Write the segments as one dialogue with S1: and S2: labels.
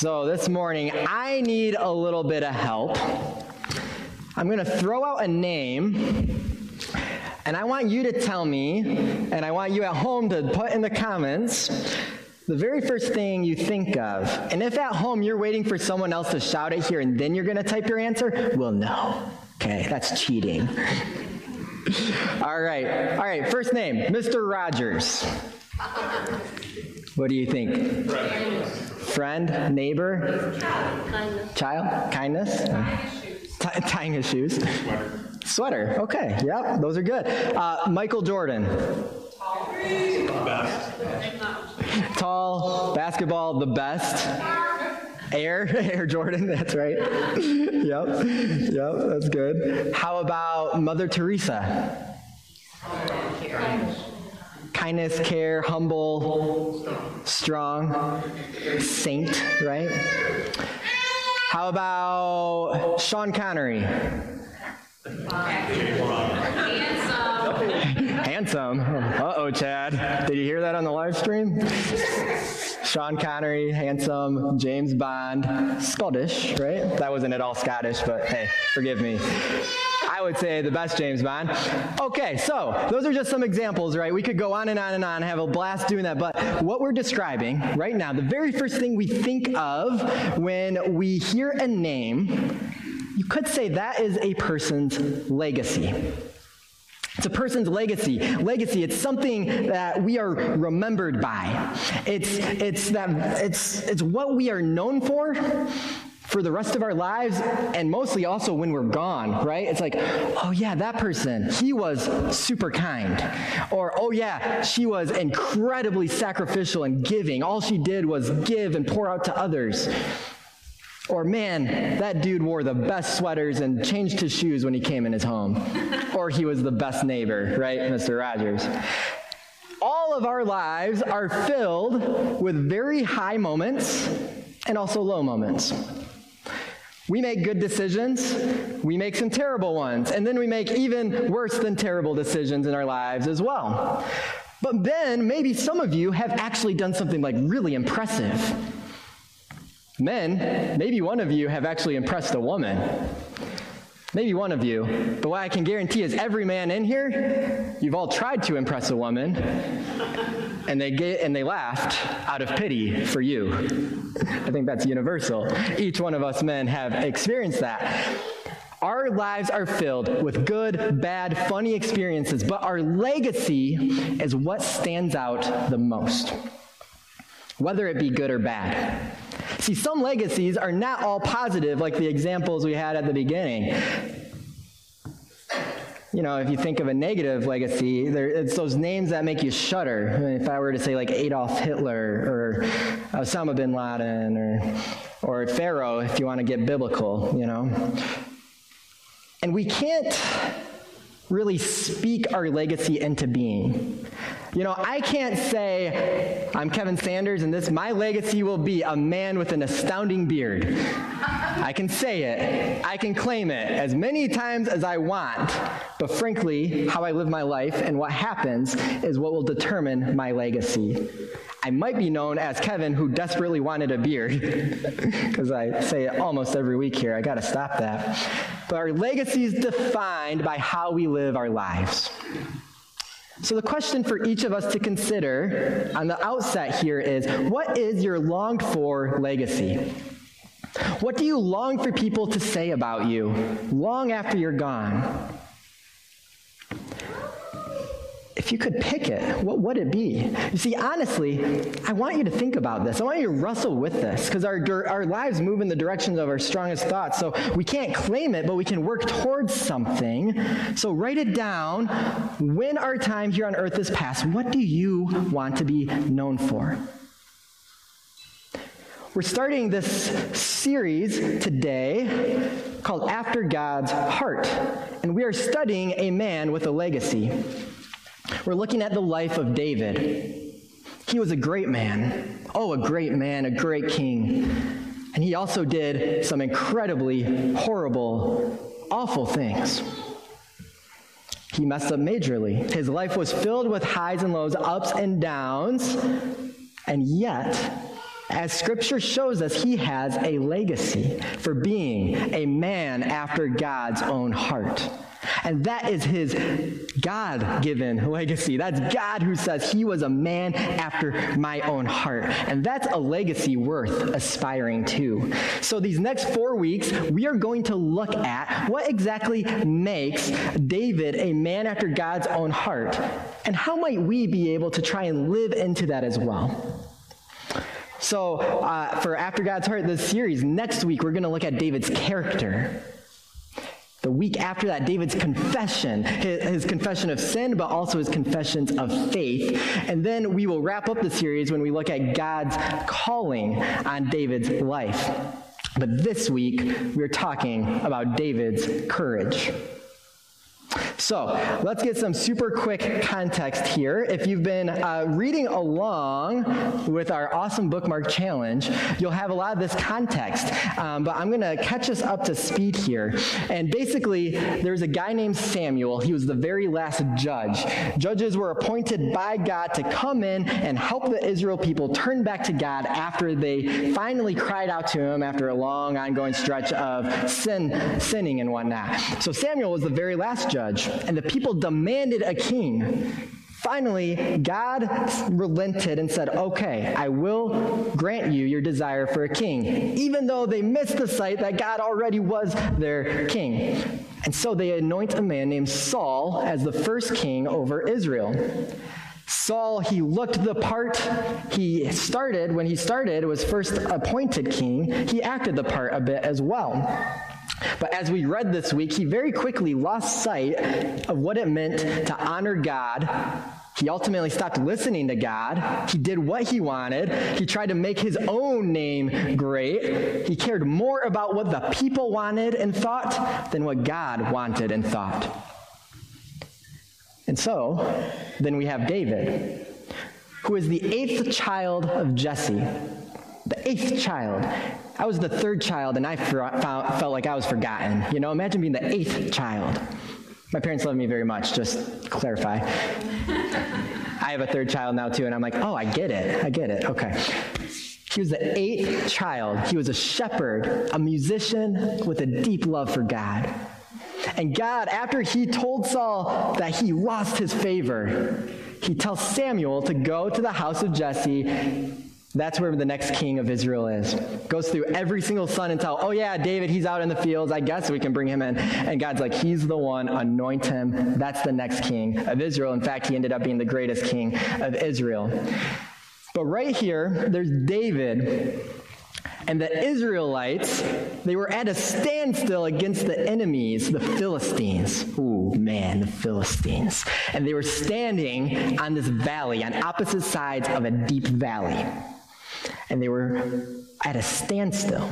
S1: So this morning, I need a little bit of help. I'm going to throw out a name, and I want you to tell me, and I want you at home to put in the comments the very first thing you think of. And if at home you're waiting for someone else to shout it here and then you're going to type your answer, well, no. Okay, that's cheating. all right, all right, first name, Mr. Rogers. What do you think? Friend. Friend, neighbor? Kindness. Child? Kindness? T- tying his shoes. Sweater. Sweater. Okay. Yep. Those are good. Uh, Michael Jordan. Tall. Basketball. The best. Air, Air Jordan, that's right. yep, yep, that's good. How about Mother Teresa? Kindness, care, humble, strong, saint, right? How about Sean Connery? Handsome. Uh oh, Chad. Did you hear that on the live stream? Sean Connery, handsome, James Bond, Scottish, right? That wasn't at all Scottish, but hey, forgive me. I would say the best James Bond. Okay, so those are just some examples, right? We could go on and on and on, and have a blast doing that, but what we're describing right now, the very first thing we think of when we hear a name, you could say that is a person's legacy. It's a person's legacy. Legacy, it's something that we are remembered by. It's, it's, that, it's, it's what we are known for for the rest of our lives and mostly also when we're gone, right? It's like, oh yeah, that person, he was super kind. Or, oh yeah, she was incredibly sacrificial and giving. All she did was give and pour out to others. Or, man, that dude wore the best sweaters and changed his shoes when he came in his home. or he was the best neighbor, right, Mr. Rogers? All of our lives are filled with very high moments and also low moments. We make good decisions, we make some terrible ones, and then we make even worse than terrible decisions in our lives as well. But then maybe some of you have actually done something like really impressive. Men, maybe one of you have actually impressed a woman. Maybe one of you. But what I can guarantee is every man in here, you've all tried to impress a woman, and they get and they laughed out of pity for you. I think that's universal. Each one of us men have experienced that. Our lives are filled with good, bad, funny experiences, but our legacy is what stands out the most, whether it be good or bad. See, some legacies are not all positive, like the examples we had at the beginning. You know, if you think of a negative legacy, there, it's those names that make you shudder. I mean, if I were to say like Adolf Hitler or Osama bin Laden or, or Pharaoh, if you want to get biblical, you know. And we can't really speak our legacy into being. You know, I can't say, I'm Kevin Sanders and this, my legacy will be a man with an astounding beard. I can say it, I can claim it as many times as I want, but frankly, how I live my life and what happens is what will determine my legacy. I might be known as Kevin who desperately wanted a beard, because I say it almost every week here. I got to stop that. But our legacy is defined by how we live our lives. So, the question for each of us to consider on the outset here is what is your longed for legacy? What do you long for people to say about you long after you're gone? If you could pick it, what would it be? You see, honestly, I want you to think about this. I want you to wrestle with this because our, our lives move in the directions of our strongest thoughts. So we can't claim it, but we can work towards something. So write it down. When our time here on earth is past, what do you want to be known for? We're starting this series today called After God's Heart, and we are studying a man with a legacy. We're looking at the life of David. He was a great man. Oh, a great man, a great king. And he also did some incredibly horrible, awful things. He messed up majorly. His life was filled with highs and lows, ups and downs, and yet As scripture shows us, he has a legacy for being a man after God's own heart. And that is his God given legacy. That's God who says he was a man after my own heart. And that's a legacy worth aspiring to. So, these next four weeks, we are going to look at what exactly makes David a man after God's own heart. And how might we be able to try and live into that as well? So, uh, for After God's Heart, this series, next week we're going to look at David's character. The week after that, David's confession, his, his, confession of sin, but also his confessions of faith. And then we will wrap up the series when we look at God's calling on David's life. But this week, we're talking about David's courage. So let's get some super quick context here. If you've been uh, reading along with our awesome bookmark challenge, you'll have a lot of this context. Um, but I'm going to catch us up to speed here. And basically, there's a guy named Samuel. He was the very last judge. Judges were appointed by God to come in and help the Israel people turn back to God after they finally cried out to him after a long ongoing stretch of sin, sinning and whatnot. So Samuel was the very last judge judge, and the people demanded a king. Finally, God relented and said, Okay, I will grant you your desire for a king, even though they missed the sight that God already was their king. And so they anoint a man named Saul as the first king over Israel. Saul, he looked the part. He started, when he started, was first appointed king, he acted the part a bit as well. But as we read this week, he very quickly lost sight of what it meant to honor God. He ultimately stopped listening to God. He did what he wanted. He tried to make his own name great. He cared more about what the people wanted and thought than what God wanted and thought. And so, then we have David, who is the eighth child of Jesse, the eighth child. I was the third child, and I felt like I was forgotten. You know, imagine being the eighth child. My parents love me very much, just clarify. I have a third child now, too, and I'm like, oh, I get it. I get it. Okay. He was the eighth child. He was a shepherd, a musician with a deep love for God. And God, after he told Saul that he lost his favor, he tells Samuel to go to the house of Jesse that's where the next king of Israel is. Goes through every single son and until, oh yeah, David, he's out in the fields. I guess we can bring him in. And God's like, he's the one, anoint him. That's the next king of Israel. In fact, he ended up being the greatest king of Israel. But right here, there's David. And the Israelites, they were at a standstill against the enemies, the Philistines. Ooh, man, the Philistines. And they were standing on this valley, on opposite sides of a deep valley and they were at a standstill.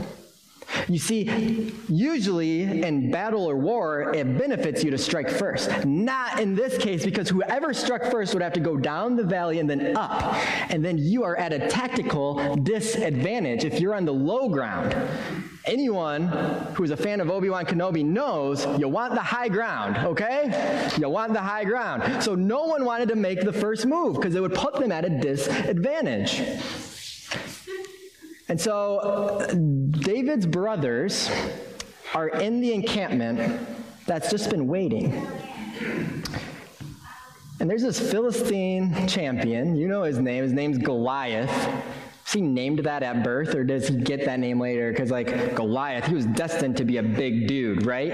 S1: You see, usually in battle or war, it benefits you to strike first. Not in this case, because whoever struck first would have to go down the valley and then up. And then you are at a tactical disadvantage if you're on the low ground. Anyone who's a fan of Obi Wan Kenobi knows you want the high ground, okay? You want the high ground. So no one wanted to make the first move because it would put them at a disadvantage. And so David's brothers are in the encampment that's just been waiting. And there's this Philistine champion. You know his name. His name's Goliath. Is he named that at birth, or does he get that name later? Because, like, Goliath, he was destined to be a big dude, right?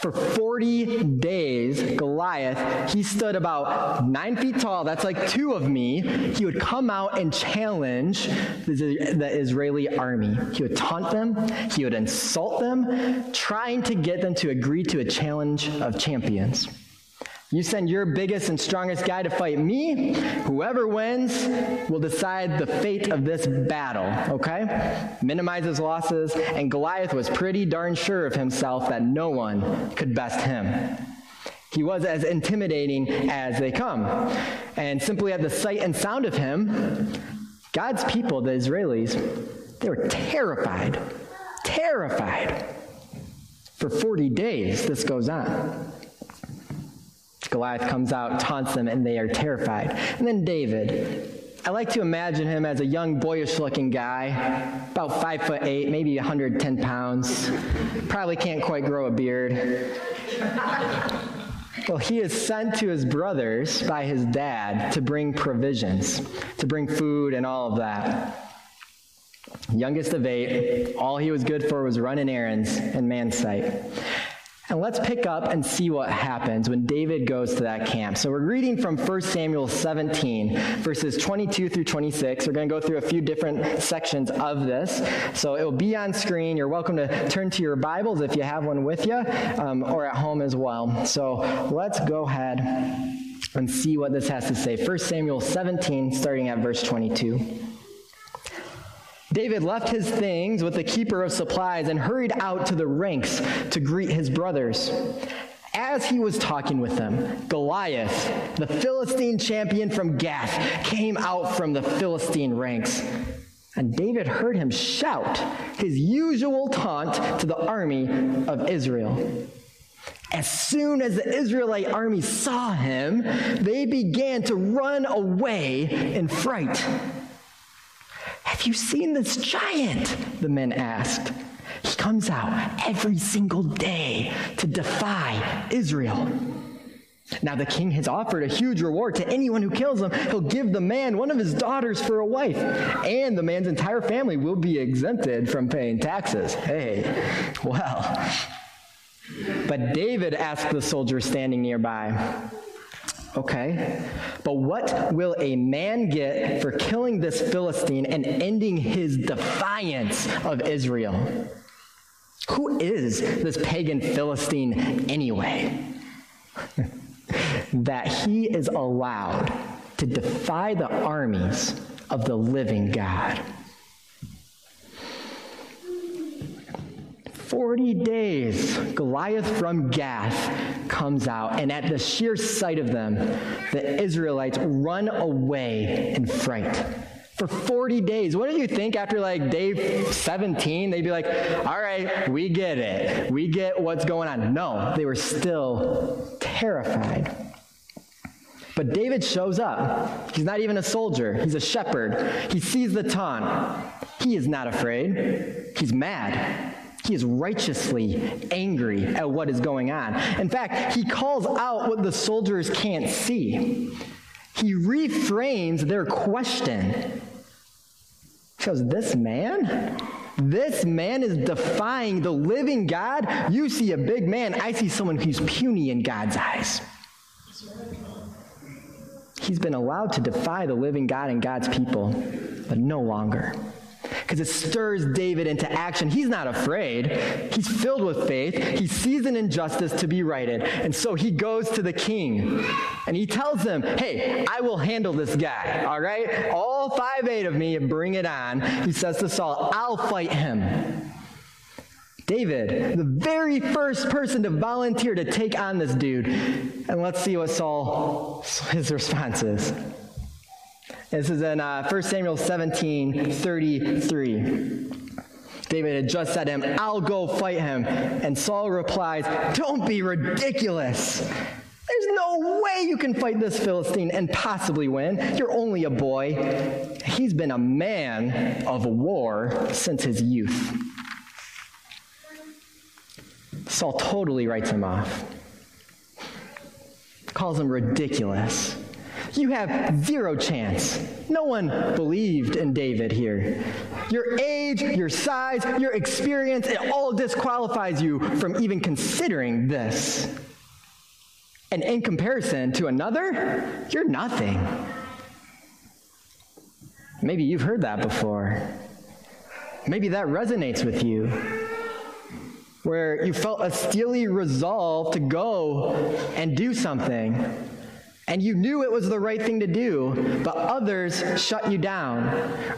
S1: For 40 days, Goliath, he stood about nine feet tall. That's like two of me. He would come out and challenge the, Israeli army. He would taunt them, he would insult them, trying to get them to agree to a challenge of champions. You send your biggest and strongest guy to fight me. Whoever wins will decide the fate of this battle, okay? Minimizes losses, and Goliath was pretty darn sure of himself that no one could best him. He was as intimidating as they come. And simply at the sight and sound of him, God's people, the Israelis, they were terrified. Terrified. For 40 days, this goes on. Goliath comes out, taunts them, and they are terrified. And then David. I like to imagine him as a young, boyish looking guy, about five foot eight, maybe 110 pounds. Probably can't quite grow a beard. Well, he is sent to his brothers by his dad to bring provisions, to bring food and all of that. Youngest of eight, all he was good for was running errands in man's sight. And let's pick up and see what happens when David goes to that camp. So we're reading from 1 Samuel 17, verses 22 through 26. We're going to go through a few different sections of this. So it will be on screen. You're welcome to turn to your Bibles if you have one with you, um, or at home as well. So let's go ahead and see what this has to say. 1 Samuel 17, starting at verse 22. David left his things with the keeper of supplies and hurried out to the ranks to greet his brothers. As he was talking with them, Goliath, the Philistine champion from Gath, came out from the Philistine ranks. And David heard him shout his usual taunt to the army of Israel. As soon as the Israelite army saw him, they began to run away in fright. Have you seen this giant? The men asked. He comes out every single day to defy Israel. Now, the king has offered a huge reward to anyone who kills him. He'll give the man one of his daughters for a wife, and the man's entire family will be exempted from paying taxes. Hey, well. But David asked the soldier standing nearby, Okay? But what will a man get for killing this Philistine and ending his defiance of Israel? Who is this pagan Philistine anyway? that he is allowed to defy the armies of the living God. 40 days, Goliath from Gath comes out, and at the sheer sight of them, the Israelites run away in fright. For 40 days. What do you think after like day 17? They'd be like, all right, we get it. We get what's going on. No, they were still terrified. But David shows up. He's not even a soldier, he's a shepherd. He sees the taunt. He is not afraid, he's mad. He is righteously angry at what is going on. In fact, he calls out what the soldiers can't see. He reframes their question. Goes, This man? This man is defying the living God. You see a big man. I see someone who's puny in God's eyes. He's been allowed to defy the living God and God's people, but no longer because it stirs David into action. He's not afraid. He's filled with faith. He sees an injustice to be righted. And so he goes to the king and he tells him, Hey, I will handle this guy, all right? All five, eight of me, bring it on. He says to Saul, I'll fight him. David, the very first person to volunteer to take on this dude. And let's see what Saul, his response is. This is in uh, 1 Samuel 17 33. David had just said to him, I'll go fight him. And Saul replies, Don't be ridiculous. There's no way you can fight this Philistine and possibly win. You're only a boy. He's been a man of war since his youth. Saul totally writes him off, calls him ridiculous. You have zero chance. No one believed in David here. Your age, your size, your experience, it all disqualifies you from even considering this. And in comparison to another, you're nothing. Maybe you've heard that before. Maybe that resonates with you. Where you felt a steely resolve to go and do something and you knew it was the right thing to do, but others shut you down,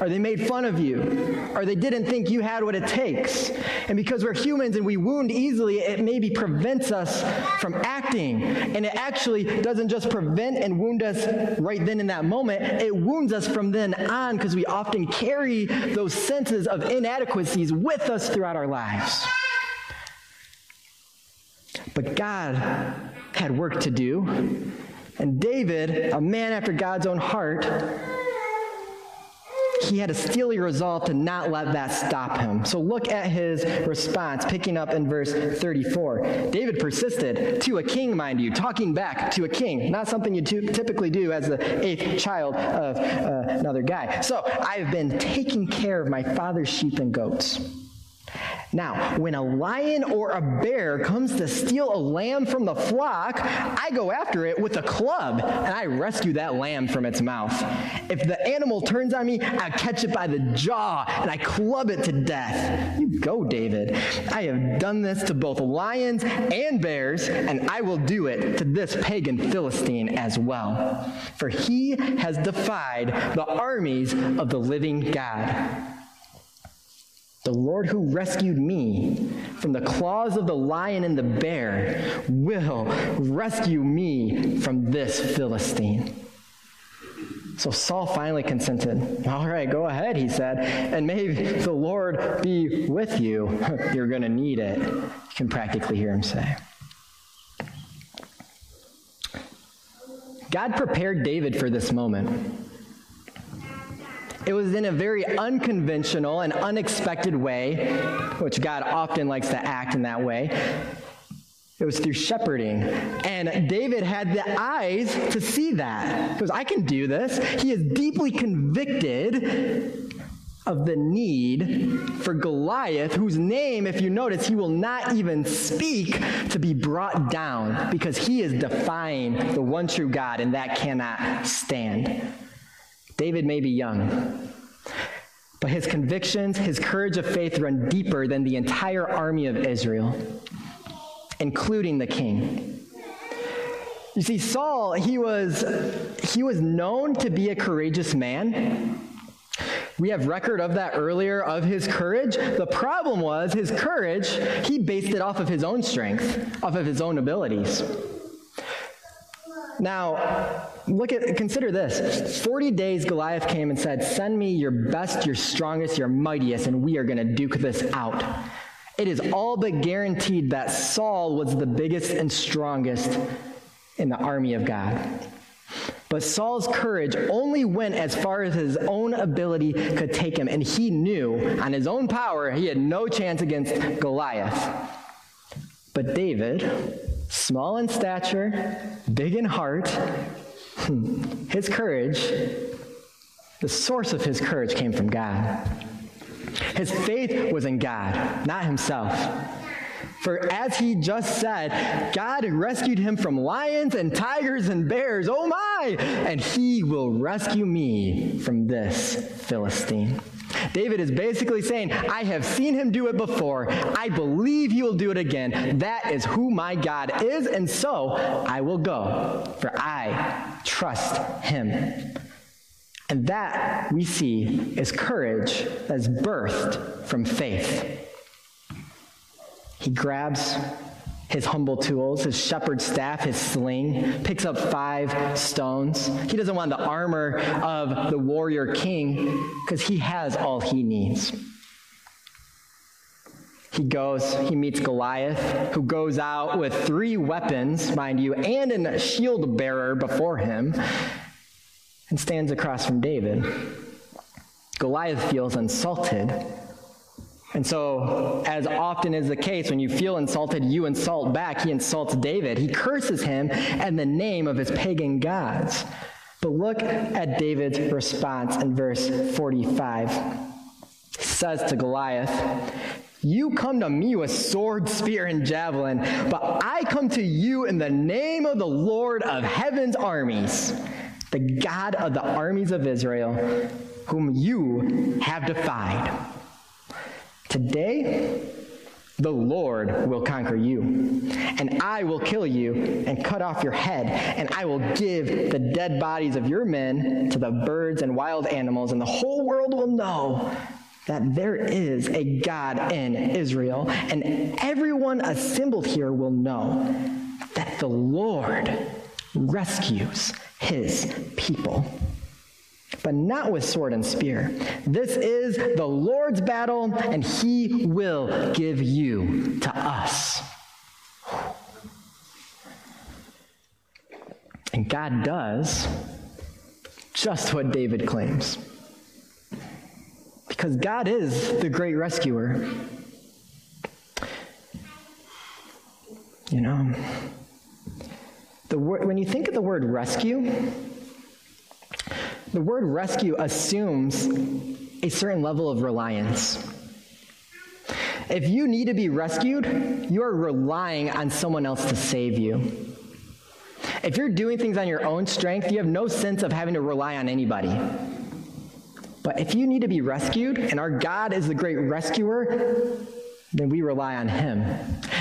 S1: or they made fun of you, or they didn't think you had what it takes. And because we're humans and we wound easily, it maybe prevents us from acting. And it actually doesn't just prevent and wound us right then in that moment, it wounds us from then on because we often carry those senses of inadequacies with us throughout our lives. But God had work to do and David, a man after God's own heart, he had a steely resolve to not let that stop him. So look at his response, picking up in verse 34. David persisted, to a king, mind you, talking back to a king, not something you typically do as the eighth child of uh, another guy. So I've been taking care of my father's sheep and goats. Now, when a lion or a bear comes to steal a lamb from the flock, I go after it with a club and I rescue that lamb from its mouth. If the animal turns on me, I catch it by the jaw and I club it to death. You go, David. I have done this to both lions and bears, and I will do it to this pagan Philistine as well. For he has defied the armies of the living God. The Lord who rescued me from the claws of the lion and the bear will rescue me from this Philistine. So Saul finally consented. All right, go ahead, he said, and may the Lord be with you. You're going to need it. You can practically hear him say. God prepared David for this moment. It was in a very unconventional and unexpected way, which God often likes to act in that way. It was through shepherding. And David had the eyes to see that. He goes, I can do this. He is deeply convicted of the need for Goliath, whose name, if you notice, he will not even speak to be brought down because he is defying the one true God, and that cannot stand. David may be young, but his convictions, his courage of faith run deeper than the entire army of Israel, including the king. You see, Saul, he was, he was known to be a courageous man. We have record of that earlier of his courage. The problem was his courage, he based it off of his own strength, off of his own abilities. Now, look at consider this. 40 days Goliath came and said, "Send me your best, your strongest, your mightiest, and we are going to duke this out." It is all but guaranteed that Saul was the biggest and strongest in the army of God. But Saul's courage only went as far as his own ability could take him, and he knew on his own power he had no chance against Goliath. But David, small in stature, big in heart, hmm, his courage, the source of his courage came from God. His faith was in God, not himself. For as he just said, God rescued him from lions and tigers and bears. Oh my! And he will rescue me from this Philistine. David is basically saying, I have seen him do it before. I believe he will do it again. That is who my God is, and so I will go, for I trust him. And that we see is courage that's birthed from faith. He grabs his humble tools, his shepherd's staff, his sling, picks up five stones. He doesn't want the armor of the warrior king because he has all he needs. He goes, he meets Goliath, who goes out with three weapons, mind you, and a shield bearer before him, and stands across from David. Goliath feels insulted and so, as often is the case, when you feel insulted, you insult back. He insults David. He curses him in the name of his pagan gods. But look at David's response in verse 45. He says to Goliath, You come to me with sword, spear, and javelin, but I come to you in the name of the Lord of heaven's armies, the God of the armies of Israel, whom you have defied. Today, the Lord will conquer you, and I will kill you and cut off your head, and I will give the dead bodies of your men to the birds and wild animals, and the whole world will know that there is a God in Israel, and everyone assembled here will know that the Lord rescues his people but not with sword and spear. This is the Lord's battle, and he will give you to us. And God does just what David claims. Because God is the great rescuer. You know, the word, when you think of the word rescue, the word rescue assumes a certain level of reliance. If you need to be rescued, you are relying on someone else to save you. If you're doing things on your own strength, you have no sense of having to rely on anybody. But if you need to be rescued, and our God is the great rescuer, then we rely on him.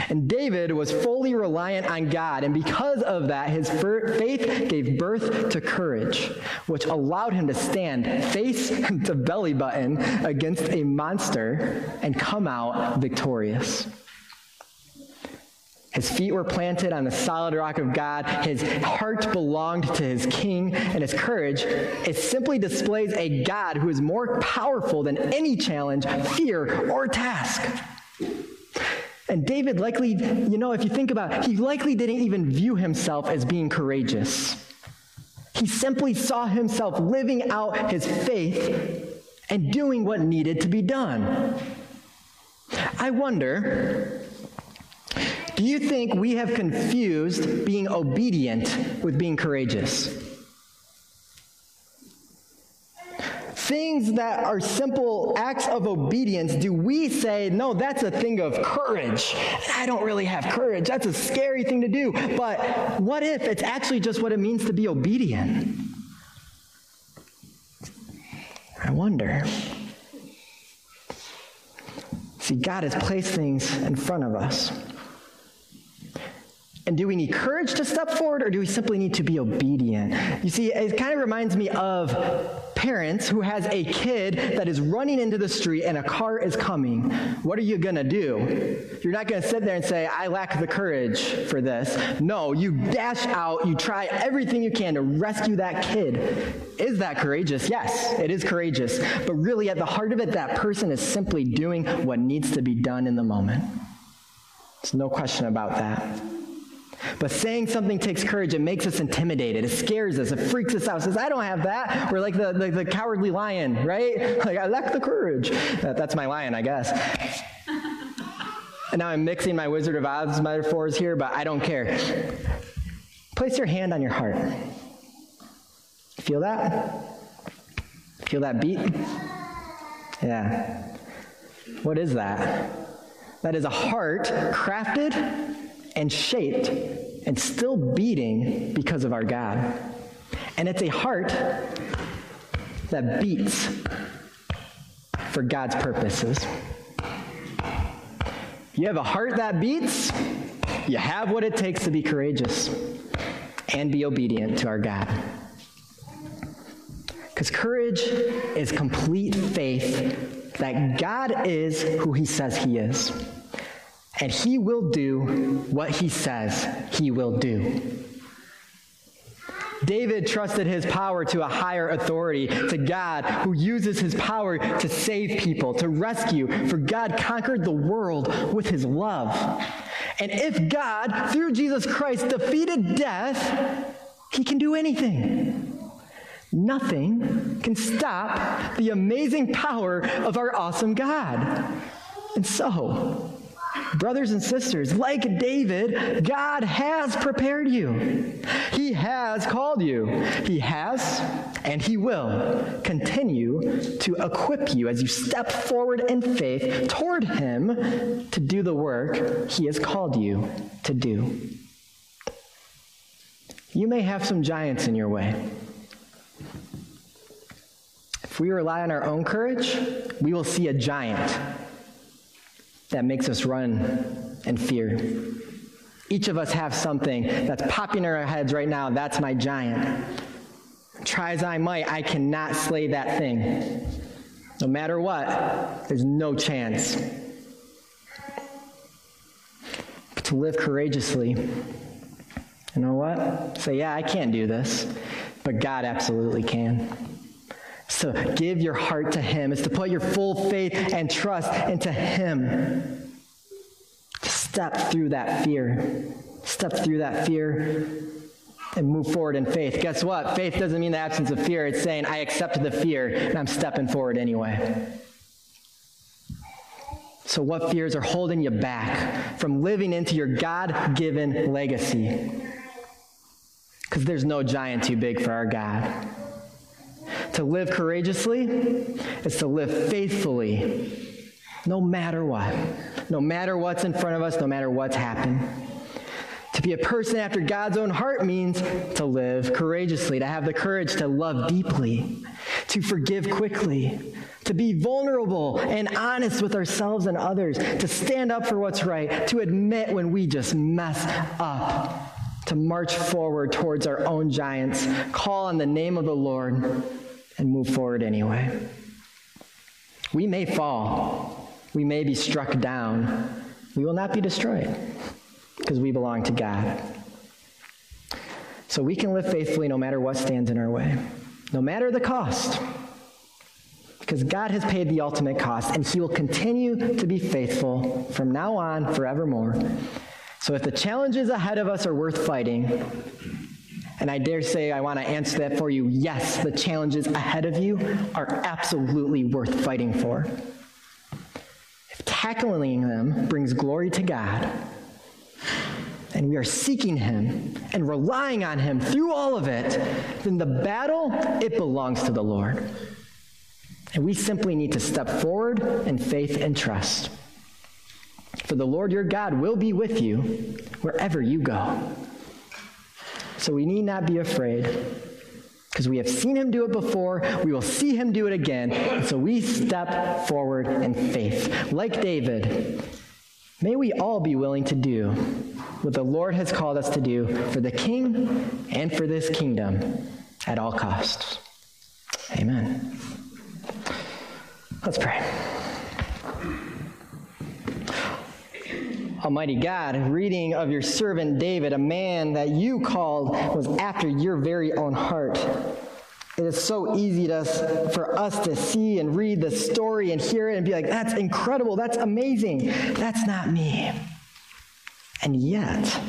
S1: And David was fully reliant on God, and because of that, his faith gave birth to courage, which allowed him to stand face to belly button against a monster and come out victorious. His feet were planted on the solid rock of God. His heart belonged to his king, and his courage it simply displays a God who is more powerful than any challenge, fear, or task. And David likely, you know, if you think about it, he likely didn't even view himself as being courageous. He simply saw himself living out his faith and doing what needed to be done. I wonder, do you think we have confused being obedient with being courageous? Things that are simple acts of obedience do we say, no, that's a thing of courage? I don't really have courage. That's a scary thing to do. But what if it's actually just what it means to be obedient? I wonder. See, God has placed things in front of us. And do we need courage to step forward or do we simply need to be obedient? You see, it kind of reminds me of parents who has a kid that is running into the street and a car is coming. What are you going to do? You're not going to sit there and say, I lack the courage for this. No, you dash out, you try everything you can to rescue that kid. Is that courageous? Yes, it is courageous. But really, at the heart of it, that person is simply doing what needs to be done in the moment. There's no question about that. But saying something takes courage. It makes us intimidated. It scares us. It freaks us out. It says, I don't have that. We're like the, the, the cowardly lion, right? Like, I lack the courage. That, that's my lion, I guess. and now I'm mixing my Wizard of Oz metaphors here, but I don't care. Place your hand on your heart. Feel that? Feel that beat? Yeah. What is that? That is a heart crafted and shaped and still beating because of our God. And it's a heart that beats for God's purposes. You have a heart that beats, you have what it takes to be courageous and be obedient to our God. Because courage is complete faith that God is who he says he is and he will do what he says he will do. David trusted his power to a higher authority, to God, who uses his power to save people, to rescue, for God conquered the world with his love. And if God, through Jesus Christ, defeated death, he can do anything. Nothing can stop the amazing power of our awesome God. And so, Brothers and sisters, like David, God has prepared you. He has called you. He has, and He will continue to equip you as you step forward in faith toward Him to do the work He has called you to do. You may have some giants in your way. If we rely on our own courage, we will see a giant that makes us run and fear. Each of us have something that's popping in our heads right now. That's my giant. Try as I might, I cannot slay that thing. No matter what, there's no chance. But to live courageously, you know what? Say, yeah, I can't do this, but God absolutely can to give your heart to Him. It's to put your full faith and trust into Him. To step through that fear. Step through that fear and move forward in faith. Guess what? Faith doesn't mean the absence of fear. It's saying, I accept the fear and I'm stepping forward anyway. So, what fears are holding you back from living into your God given legacy? Because there's no giant too big for our God. To live courageously is to live faithfully, no matter what. No matter what's in front of us, no matter what's happened. To be a person after God's own heart means to live courageously, to have the courage to love deeply, to forgive quickly, to be vulnerable and honest with ourselves and others, to stand up for what's right, to admit when we just mess up, to march forward towards our own giants, call on the name of the Lord, and move forward anyway. We may fall, we may be struck down, we will not be destroyed because we belong to God. So we can live faithfully no matter what stands in our way, no matter the cost. Because God has paid the ultimate cost, and He will continue to be faithful from now on forevermore. So if the challenges ahead of us are worth fighting, and I dare say I want to answer that for you yes, the challenges ahead of you are absolutely worth fighting for. If tackling them brings glory to God, and we are seeking Him and relying on Him through all of it, then the battle, it belongs to the Lord. And we simply need to step forward in faith and trust. For the Lord your God will be with you wherever you go. So we need not be afraid because we have seen him do it before, we will see him do it again. And so we step forward in faith. Like David, may we all be willing to do what the Lord has called us to do for the king and for this kingdom at all costs. Amen. Let's pray. Almighty God, reading of your servant David, a man that you called was after your very own heart. It is so easy to for us to see and read the story and hear it and be like, that's incredible, that's amazing. That's not me. And yet,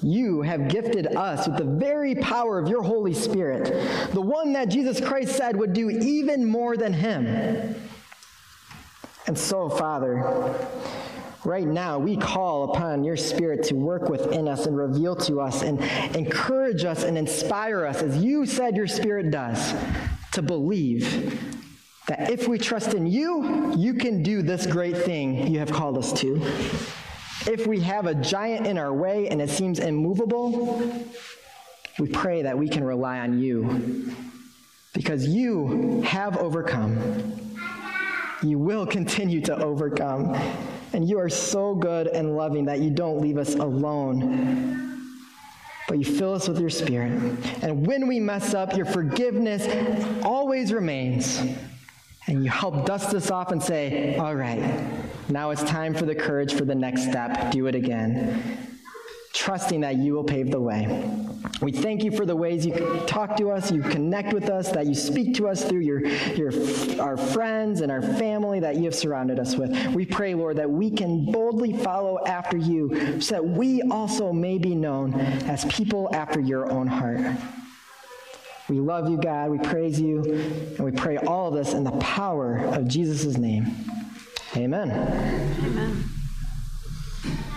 S1: you have gifted us with the very power of your Holy Spirit, the one that Jesus Christ said would do even more than him. And so, Father, right now we call upon your Spirit to work within us and reveal to us and encourage us and inspire us, as you said your Spirit does, to believe that if we trust in you, you can do this great thing you have called us to. If we have a giant in our way and it seems immovable, we pray that we can rely on you because you have overcome. You will continue to overcome. And you are so good and loving that you don't leave us alone, but you fill us with your spirit. And when we mess up, your forgiveness always remains. And you help dust us off and say, All right, now it's time for the courage for the next step. Do it again. Trusting that you will pave the way. We thank you for the ways you talk to us, you connect with us, that you speak to us through your, your, our friends and our family that you have surrounded us with. We pray, Lord, that we can boldly follow after you so that we also may be known as people after your own heart. We love you, God. We praise you. And we pray all of this in the power of Jesus' name. Amen.
S2: Amen.